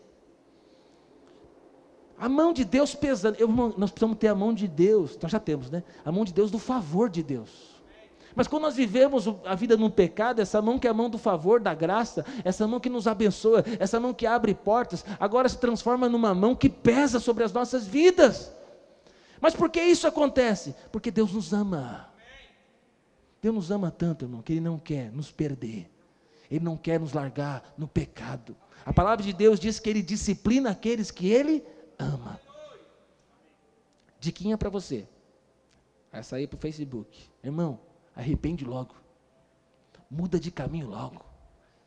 A: A mão de Deus pesando. Eu, nós precisamos ter a mão de Deus, nós já temos, né? A mão de Deus do favor de Deus. Mas quando nós vivemos a vida no pecado, essa mão que é a mão do favor, da graça, essa mão que nos abençoa, essa mão que abre portas, agora se transforma numa mão que pesa sobre as nossas vidas. Mas por que isso acontece? Porque Deus nos ama. Deus nos ama tanto, irmão, que Ele não quer nos perder. Ele não quer nos largar no pecado. A palavra de Deus diz que ele disciplina aqueles que ele ama. Diquinha para você. Vai sair para o Facebook. Irmão, arrepende logo. Muda de caminho logo.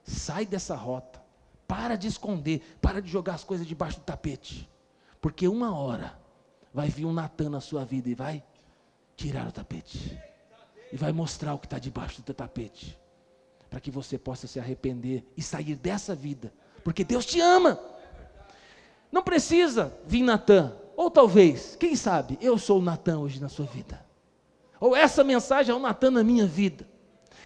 A: Sai dessa rota. Para de esconder. Para de jogar as coisas debaixo do tapete. Porque uma hora vai vir um Natan na sua vida e vai tirar o tapete. E vai mostrar o que está debaixo do tapete. Para que você possa se arrepender e sair dessa vida porque Deus te ama. Não precisa vir Natan, ou talvez, quem sabe, eu sou o Natan hoje na sua vida. Ou essa mensagem é o Natan na minha vida.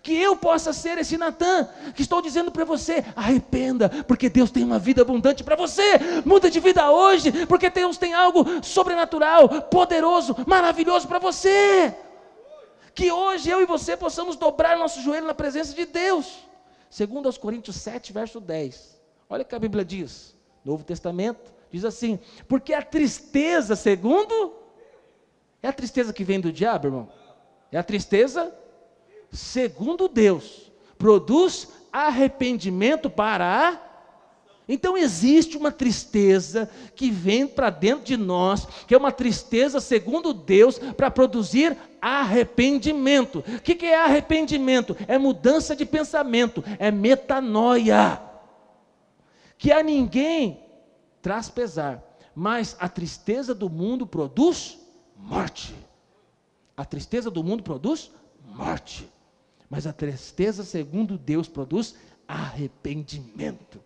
A: Que eu possa ser esse Natan que estou dizendo para você: arrependa, porque Deus tem uma vida abundante para você. Muda de vida hoje, porque Deus tem algo sobrenatural, poderoso, maravilhoso para você. Que hoje eu e você possamos dobrar nosso joelho na presença de Deus. Segundo aos Coríntios 7, verso 10. Olha o que a Bíblia diz, Novo Testamento, diz assim: porque a tristeza, segundo, é a tristeza que vem do diabo, irmão? É a tristeza, segundo Deus, produz arrependimento para a então existe uma tristeza que vem para dentro de nós, que é uma tristeza segundo Deus, para produzir arrependimento. O que, que é arrependimento? É mudança de pensamento, é metanoia que a ninguém traz pesar, mas a tristeza do mundo produz morte. A tristeza do mundo produz morte, mas a tristeza, segundo Deus, produz arrependimento.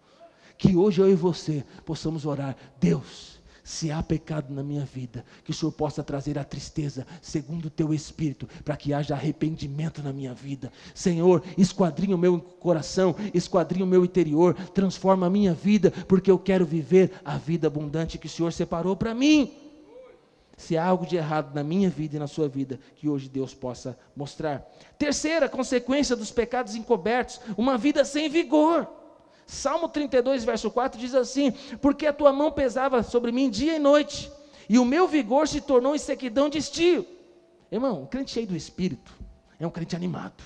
A: Que hoje eu e você possamos orar, Deus, se há pecado na minha vida, que o Senhor possa trazer a tristeza, segundo o teu espírito, para que haja arrependimento na minha vida. Senhor, esquadrinha o meu coração, esquadrinha o meu interior, transforma a minha vida, porque eu quero viver a vida abundante que o Senhor separou para mim. Se há algo de errado na minha vida e na sua vida, que hoje Deus possa mostrar. Terceira consequência dos pecados encobertos: uma vida sem vigor. Salmo 32, verso 4 diz assim: Porque a tua mão pesava sobre mim dia e noite, e o meu vigor se tornou em sequidão de estio. Irmão, um crente cheio do espírito é um crente animado,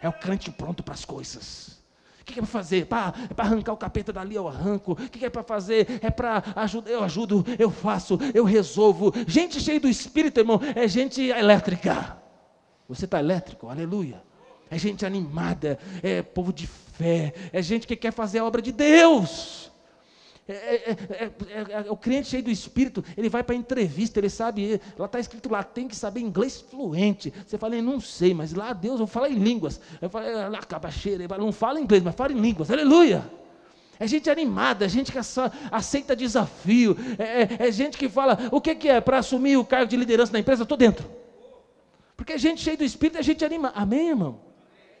A: é um crente pronto para as coisas. O que é para fazer? É para arrancar o capeta dali, eu arranco. O que é para fazer? É para ajudar, eu ajudo, eu faço, eu resolvo. Gente cheia do espírito, irmão, é gente elétrica. Você está elétrico? Aleluia. É gente animada, é povo de fé, é gente que quer fazer a obra de Deus. É, é, é, é o crente cheio do Espírito, ele vai para a entrevista, ele sabe, lá está escrito lá, tem que saber inglês fluente. Você fala, eu não sei, mas lá Deus, eu falo em línguas. Eu falo, lá não fala inglês, mas fala em línguas, aleluia. É gente animada, é gente que aceita desafio, é, é, é gente que fala: o que, que é para assumir o cargo de liderança na empresa? Estou dentro. Porque é gente cheia do espírito, é gente animada. Amém, irmão?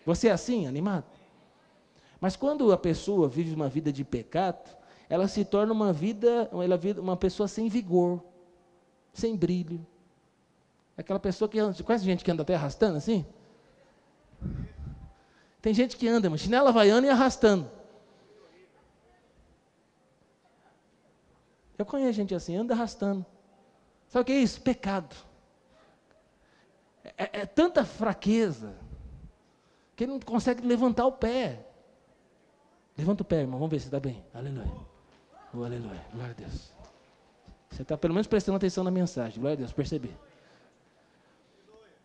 A: Você é assim, animado? Mas quando a pessoa vive uma vida de pecado, ela se torna uma vida, uma pessoa sem vigor, sem brilho. Aquela pessoa que anda, conhece gente que anda até arrastando assim? Tem gente que anda, mas chinela vaiana e arrastando. Eu conheço gente assim, anda arrastando. Sabe o que é isso? Pecado. É, é tanta fraqueza que ele não consegue levantar o pé. Levanta o pé, irmão, vamos ver se está bem. Aleluia. Oh, aleluia. Glória a Deus. Você está pelo menos prestando atenção na mensagem. Glória a Deus, perceber.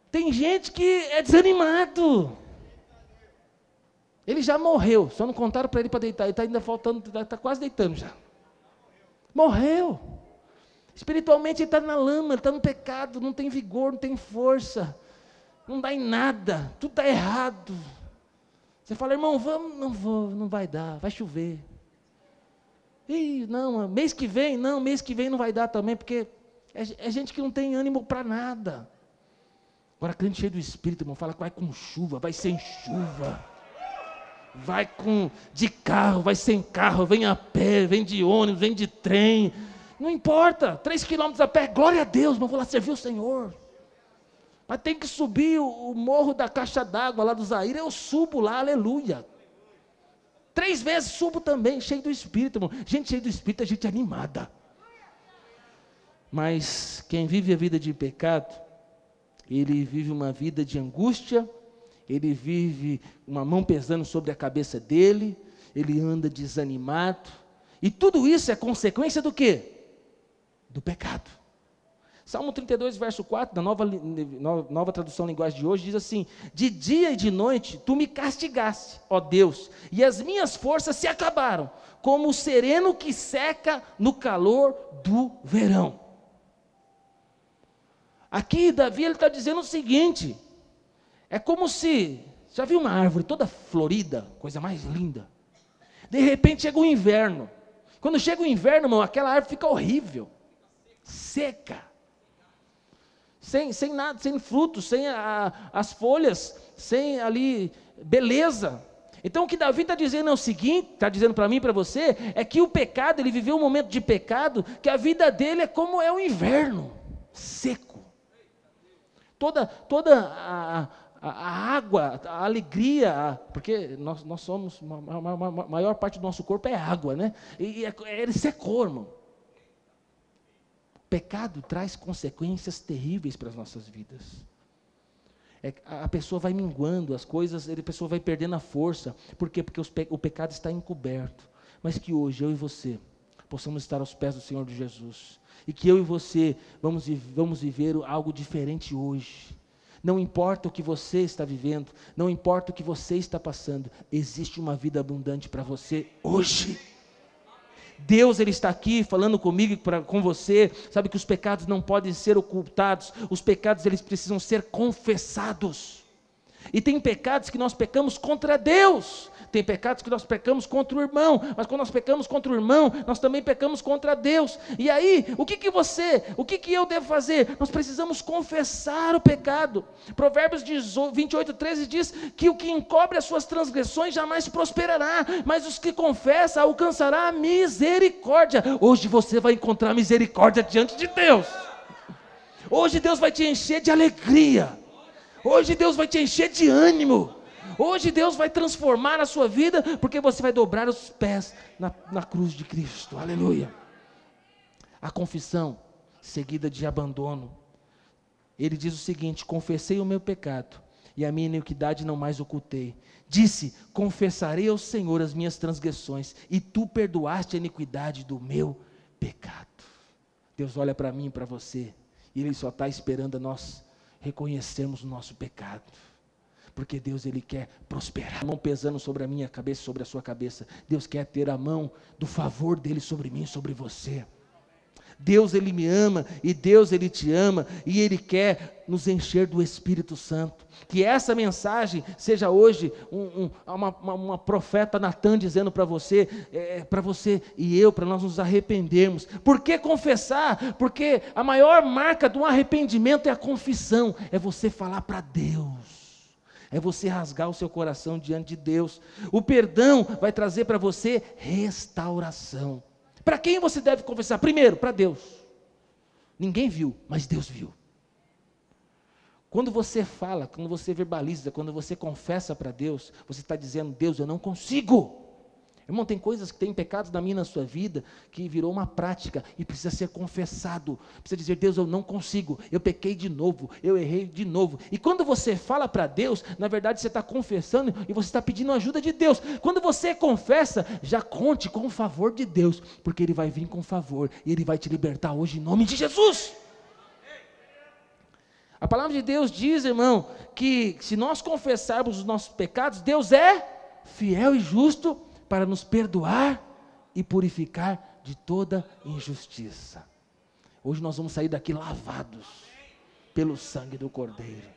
A: Tem gente que é desanimado. Ele já morreu, só não contaram para ele para deitar. Ele está ainda faltando, está tá quase deitando já. Morreu. Espiritualmente ele está na lama, ele está no pecado, não tem vigor, não tem força, não dá em nada, tudo está errado. Você fala, irmão, vamos, não vou, não vai dar, vai chover. Ih, não, mês que vem, não, mês que vem não vai dar também, porque é, é gente que não tem ânimo para nada. Agora, crente cheio do Espírito, irmão, fala que vai com chuva, vai sem chuva. Vai com de carro, vai sem carro, vem a pé, vem de ônibus, vem de trem. Não importa, três quilômetros a pé, glória a Deus, mas vou lá servir o Senhor. Mas tem que subir o, o morro da caixa d'água lá do Zaire, eu subo lá, aleluia. Três vezes subo também, cheio do Espírito, irmão. Gente cheia do Espírito é gente animada. Mas quem vive a vida de pecado, ele vive uma vida de angústia, ele vive uma mão pesando sobre a cabeça dele, ele anda desanimado. E tudo isso é consequência do quê? Do pecado. Salmo 32, verso 4, da nova, nova tradução linguagem de hoje, diz assim: De dia e de noite tu me castigaste, ó Deus, e as minhas forças se acabaram, como o sereno que seca no calor do verão. Aqui, Davi está dizendo o seguinte: é como se, já viu uma árvore toda florida, coisa mais linda? De repente chega o inverno. Quando chega o inverno, irmão, aquela árvore fica horrível, seca, sem, sem nada, sem frutos, sem a, as folhas, sem ali beleza. Então o que Davi está dizendo é o seguinte, está dizendo para mim e para você, é que o pecado, ele viveu um momento de pecado, que a vida dele é como é o inverno, seco toda, toda a, a, água, a alegria, porque nós, nós somos, a maior parte do nosso corpo é água, né? E, e é, ele secou, irmão. Pecado traz consequências terríveis para as nossas vidas. É, a pessoa vai minguando as coisas, a pessoa vai perdendo a força. Por quê? Porque pe, o pecado está encoberto. Mas que hoje eu e você possamos estar aos pés do Senhor de Jesus e que eu e você vamos, vamos viver algo diferente hoje. Não importa o que você está vivendo, não importa o que você está passando, existe uma vida abundante para você hoje. Deus ele está aqui falando comigo e pra, com você, sabe que os pecados não podem ser ocultados, os pecados eles precisam ser confessados. E tem pecados que nós pecamos contra Deus, tem pecados que nós pecamos contra o irmão, mas quando nós pecamos contra o irmão, nós também pecamos contra Deus. E aí, o que, que você, o que, que eu devo fazer? Nós precisamos confessar o pecado. Provérbios 28, 13 diz que o que encobre as suas transgressões jamais prosperará, mas os que confessam alcançará a misericórdia. Hoje você vai encontrar misericórdia diante de Deus. Hoje Deus vai te encher de alegria. Hoje Deus vai te encher de ânimo. Hoje Deus vai transformar a sua vida, porque você vai dobrar os pés na, na cruz de Cristo. Aleluia. A confissão, seguida de abandono. Ele diz o seguinte: confessei o meu pecado e a minha iniquidade não mais ocultei. Disse: Confessarei ao Senhor as minhas transgressões, e tu perdoaste a iniquidade do meu pecado. Deus olha para mim e para você, e Ele só está esperando a nós reconhecermos o nosso pecado porque Deus ele quer prosperar. A mão pesando sobre a minha cabeça, sobre a sua cabeça. Deus quer ter a mão do favor dele sobre mim, sobre você. Deus ele me ama e Deus ele te ama e ele quer nos encher do Espírito Santo. Que essa mensagem seja hoje um, um, uma, uma, uma, profeta Natan dizendo para você, é, para você e eu, para nós nos arrependermos. Por que confessar? Porque a maior marca um arrependimento é a confissão, é você falar para Deus é você rasgar o seu coração diante de Deus. O perdão vai trazer para você restauração. Para quem você deve confessar? Primeiro, para Deus. Ninguém viu, mas Deus viu. Quando você fala, quando você verbaliza, quando você confessa para Deus, você está dizendo: Deus, eu não consigo. Irmão, tem coisas que tem pecados na minha e na sua vida que virou uma prática e precisa ser confessado. Precisa dizer, Deus, eu não consigo, eu pequei de novo, eu errei de novo. E quando você fala para Deus, na verdade você está confessando e você está pedindo ajuda de Deus. Quando você confessa, já conte com o favor de Deus, porque Ele vai vir com favor e Ele vai te libertar hoje em nome de Jesus. A palavra de Deus diz, irmão, que se nós confessarmos os nossos pecados, Deus é fiel e justo para nos perdoar e purificar de toda injustiça. Hoje nós vamos sair daqui lavados pelo sangue do Cordeiro.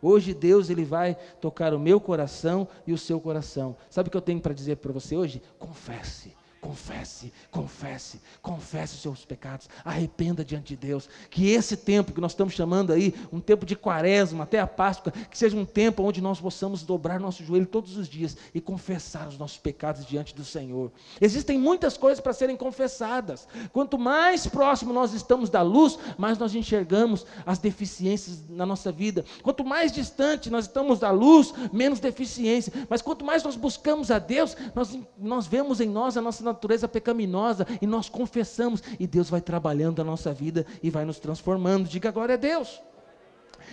A: Hoje Deus ele vai tocar o meu coração e o seu coração. Sabe o que eu tenho para dizer para você hoje? Confesse Confesse, confesse, confesse os seus pecados, arrependa diante de Deus. Que esse tempo que nós estamos chamando aí, um tempo de quaresma até a Páscoa, que seja um tempo onde nós possamos dobrar nosso joelho todos os dias e confessar os nossos pecados diante do Senhor. Existem muitas coisas para serem confessadas. Quanto mais próximo nós estamos da luz, mais nós enxergamos as deficiências na nossa vida. Quanto mais distante nós estamos da luz, menos deficiência. Mas quanto mais nós buscamos a Deus, nós, nós vemos em nós a nossa natureza pecaminosa e nós confessamos e Deus vai trabalhando a nossa vida e vai nos transformando. Diga glória a Deus.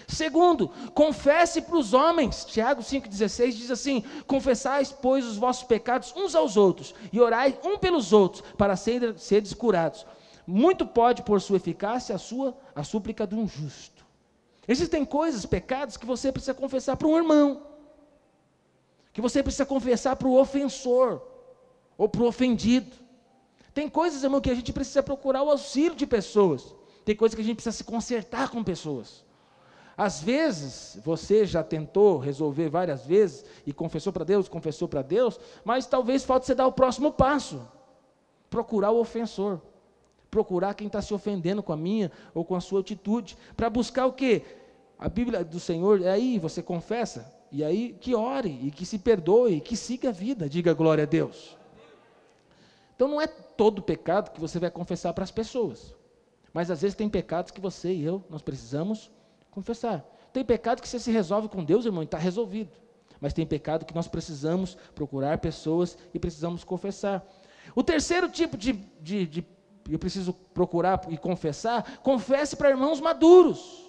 A: Segundo, confesse para os homens. Tiago 5,16 diz assim: Confessais, pois, os vossos pecados uns aos outros, e orai um pelos outros, para serem seres curados. Muito pode, por sua eficácia, a sua a súplica de um justo. Existem coisas, pecados, que você precisa confessar para um irmão, que você precisa confessar para o ofensor ou para o ofendido. Tem coisas, irmão, que a gente precisa procurar o auxílio de pessoas. Tem coisas que a gente precisa se consertar com pessoas. Às vezes, você já tentou resolver várias vezes e confessou para Deus, confessou para Deus, mas talvez falte você dar o próximo passo. Procurar o ofensor. Procurar quem está se ofendendo com a minha ou com a sua atitude. Para buscar o quê? A Bíblia do Senhor, é aí você confessa, e aí que ore, e que se perdoe, e que siga a vida. Diga glória a Deus. Então não é todo pecado que você vai confessar para as pessoas. Mas às vezes tem pecados que você e eu nós precisamos confessar. Tem pecado que você se resolve com Deus, irmão, e está resolvido. Mas tem pecado que nós precisamos procurar pessoas e precisamos confessar. O terceiro tipo de, de, de eu preciso procurar e confessar, confesse para irmãos maduros.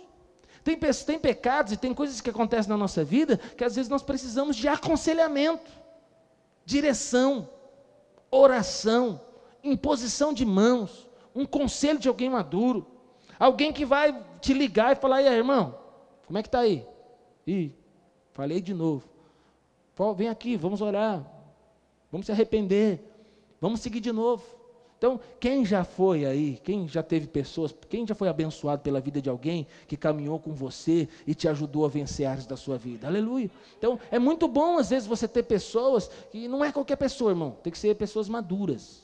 A: Tem, tem pecados e tem coisas que acontecem na nossa vida que às vezes nós precisamos de aconselhamento, direção oração, imposição de mãos, um conselho de alguém maduro, alguém que vai te ligar e falar: e aí, irmão, como é que está aí? Ih, falei de novo. Vem aqui, vamos orar, vamos se arrepender, vamos seguir de novo. Então, quem já foi aí, quem já teve pessoas, quem já foi abençoado pela vida de alguém que caminhou com você e te ajudou a vencer áreas da sua vida? Aleluia. Então, é muito bom às vezes você ter pessoas, que não é qualquer pessoa, irmão, tem que ser pessoas maduras.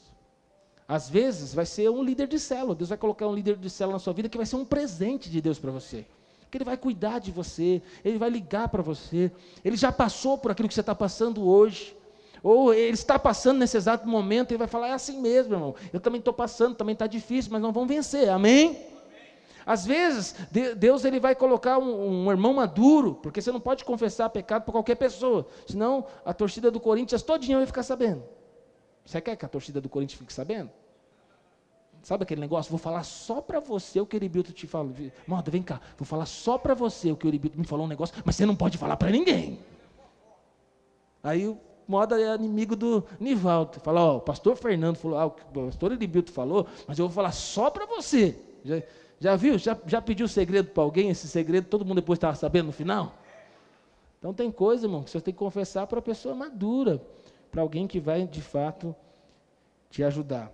A: Às vezes vai ser um líder de célula, Deus vai colocar um líder de célula na sua vida que vai ser um presente de Deus para você. Que ele vai cuidar de você, ele vai ligar para você, ele já passou por aquilo que você está passando hoje. Ou ele está passando nesse exato momento e vai falar: é assim mesmo, irmão. Eu também estou passando, também está difícil, mas nós vamos vencer. Amém? Às vezes, Deus ele vai colocar um, um, irmão maduro, porque você não pode confessar pecado para qualquer pessoa, senão a torcida do Corinthians todinha vai ficar sabendo. Você quer que a torcida do Corinthians fique sabendo? Sabe aquele negócio? Vou falar só para você o que o Eribilto te falou. Moda, vem cá, vou falar só para você o que o Eribilto me falou um negócio, mas você não pode falar para ninguém. Aí Moda é inimigo do Nivaldo. Fala, ó, o pastor Fernando falou, ah, o pastor Elibilto falou, mas eu vou falar só para você. Já, já viu? Já, já pediu segredo para alguém? Esse segredo todo mundo depois estava sabendo no final? Então tem coisa, irmão, que você tem que confessar para a pessoa madura, para alguém que vai de fato te ajudar.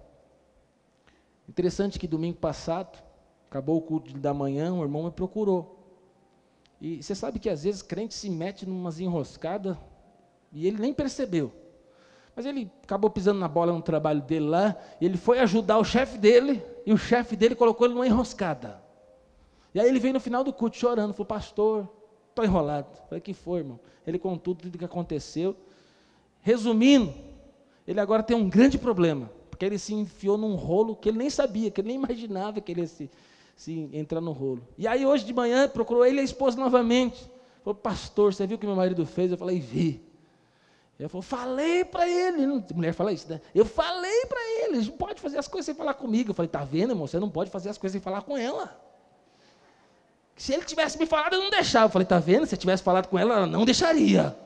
A: Interessante que domingo passado, acabou o culto da manhã, o irmão me procurou. E você sabe que às vezes crente se mete numas enroscadas e ele nem percebeu. Mas ele acabou pisando na bola no trabalho dele lá, e ele foi ajudar o chefe dele, e o chefe dele colocou ele numa enroscada. E aí ele veio no final do culto chorando, falou, pastor, estou enrolado. Eu falei, que foi, irmão? Ele contou tudo o que aconteceu. Resumindo, ele agora tem um grande problema, porque ele se enfiou num rolo que ele nem sabia, que ele nem imaginava que ele ia se, se entrar no rolo. E aí hoje de manhã procurou ele e a esposa novamente. Falou, pastor, você viu o que meu marido fez? Eu falei, vi. Ele falou, falei para ele. Mulher fala isso, né? Eu falei para ele, não pode fazer as coisas sem falar comigo. Eu falei, tá vendo, irmão? Você não pode fazer as coisas sem falar com ela. Se ele tivesse me falado, eu não deixava. Eu falei, tá vendo? Se eu tivesse falado com ela, ela não deixaria.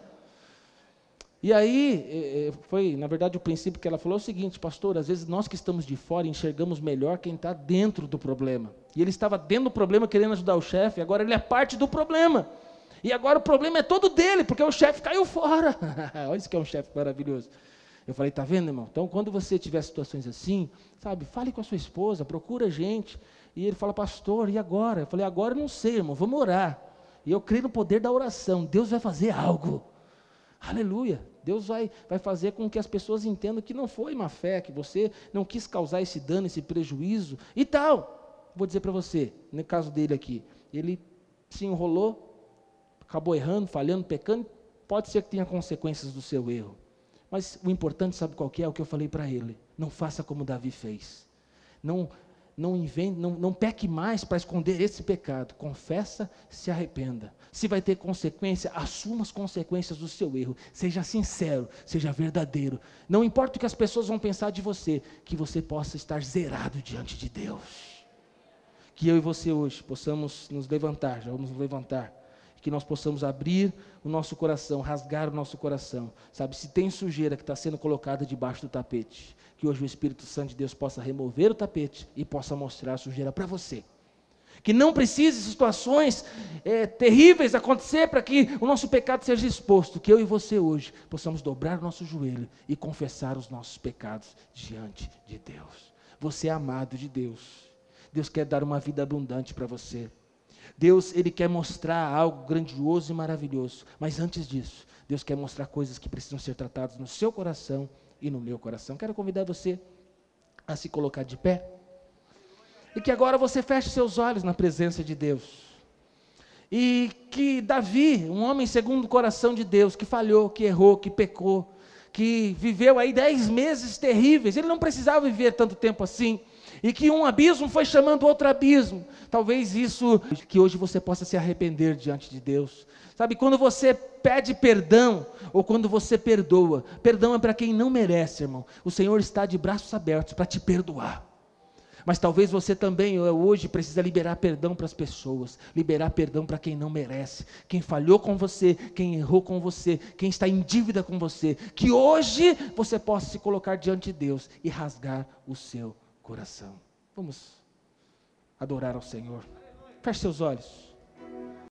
A: E aí, é, é, foi, na verdade, o princípio que ela falou é o seguinte, pastor, às vezes nós que estamos de fora enxergamos melhor quem está dentro do problema. E ele estava dentro do problema querendo ajudar o chefe, agora ele é parte do problema. E agora o problema é todo dele, porque o chefe caiu fora. Olha isso que é um chefe maravilhoso. Eu falei, tá vendo, irmão? Então, quando você tiver situações assim, sabe, fale com a sua esposa, procura gente. E ele fala, pastor, e agora? Eu falei, agora eu não sei, irmão, vamos orar. E eu creio no poder da oração. Deus vai fazer algo. Aleluia. Deus vai, vai fazer com que as pessoas entendam que não foi má fé, que você não quis causar esse dano, esse prejuízo e tal. Vou dizer para você, no caso dele aqui, ele se enrolou, acabou errando, falhando, pecando, pode ser que tenha consequências do seu erro. Mas o importante, sabe qual que é? O que eu falei para ele. Não faça como Davi fez. Não, não invente, não, não peque mais para esconder esse pecado. Confessa, se arrependa. Se vai ter consequência, assuma as consequências do seu erro. Seja sincero, seja verdadeiro. Não importa o que as pessoas vão pensar de você, que você possa estar zerado diante de Deus. Que eu e você hoje possamos nos levantar, já vamos nos levantar que nós possamos abrir o nosso coração, rasgar o nosso coração. Sabe, se tem sujeira que está sendo colocada debaixo do tapete, que hoje o Espírito Santo de Deus possa remover o tapete e possa mostrar a sujeira para você. Que não precise situações é, terríveis acontecer para que o nosso pecado seja exposto. Que eu e você hoje possamos dobrar o nosso joelho e confessar os nossos pecados diante de Deus. Você é amado de Deus. Deus quer dar uma vida abundante para você. Deus, ele quer mostrar algo grandioso e maravilhoso. Mas antes disso, Deus quer mostrar coisas que precisam ser tratadas no seu coração e no meu coração. Quero convidar você a se colocar de pé. E que agora você feche seus olhos na presença de Deus. E que Davi, um homem segundo o coração de Deus, que falhou, que errou, que pecou, que viveu aí dez meses terríveis, ele não precisava viver tanto tempo assim e que um abismo foi chamando outro abismo. Talvez isso que hoje você possa se arrepender diante de Deus. Sabe, quando você pede perdão ou quando você perdoa, perdão é para quem não merece, irmão. O Senhor está de braços abertos para te perdoar. Mas talvez você também eh, hoje precisa liberar perdão para as pessoas, liberar perdão para quem não merece, quem falhou com você, quem errou com você, quem está em dívida com você, que hoje você possa se colocar diante de Deus e rasgar o seu coração. Vamos adorar ao Senhor. Feche seus olhos.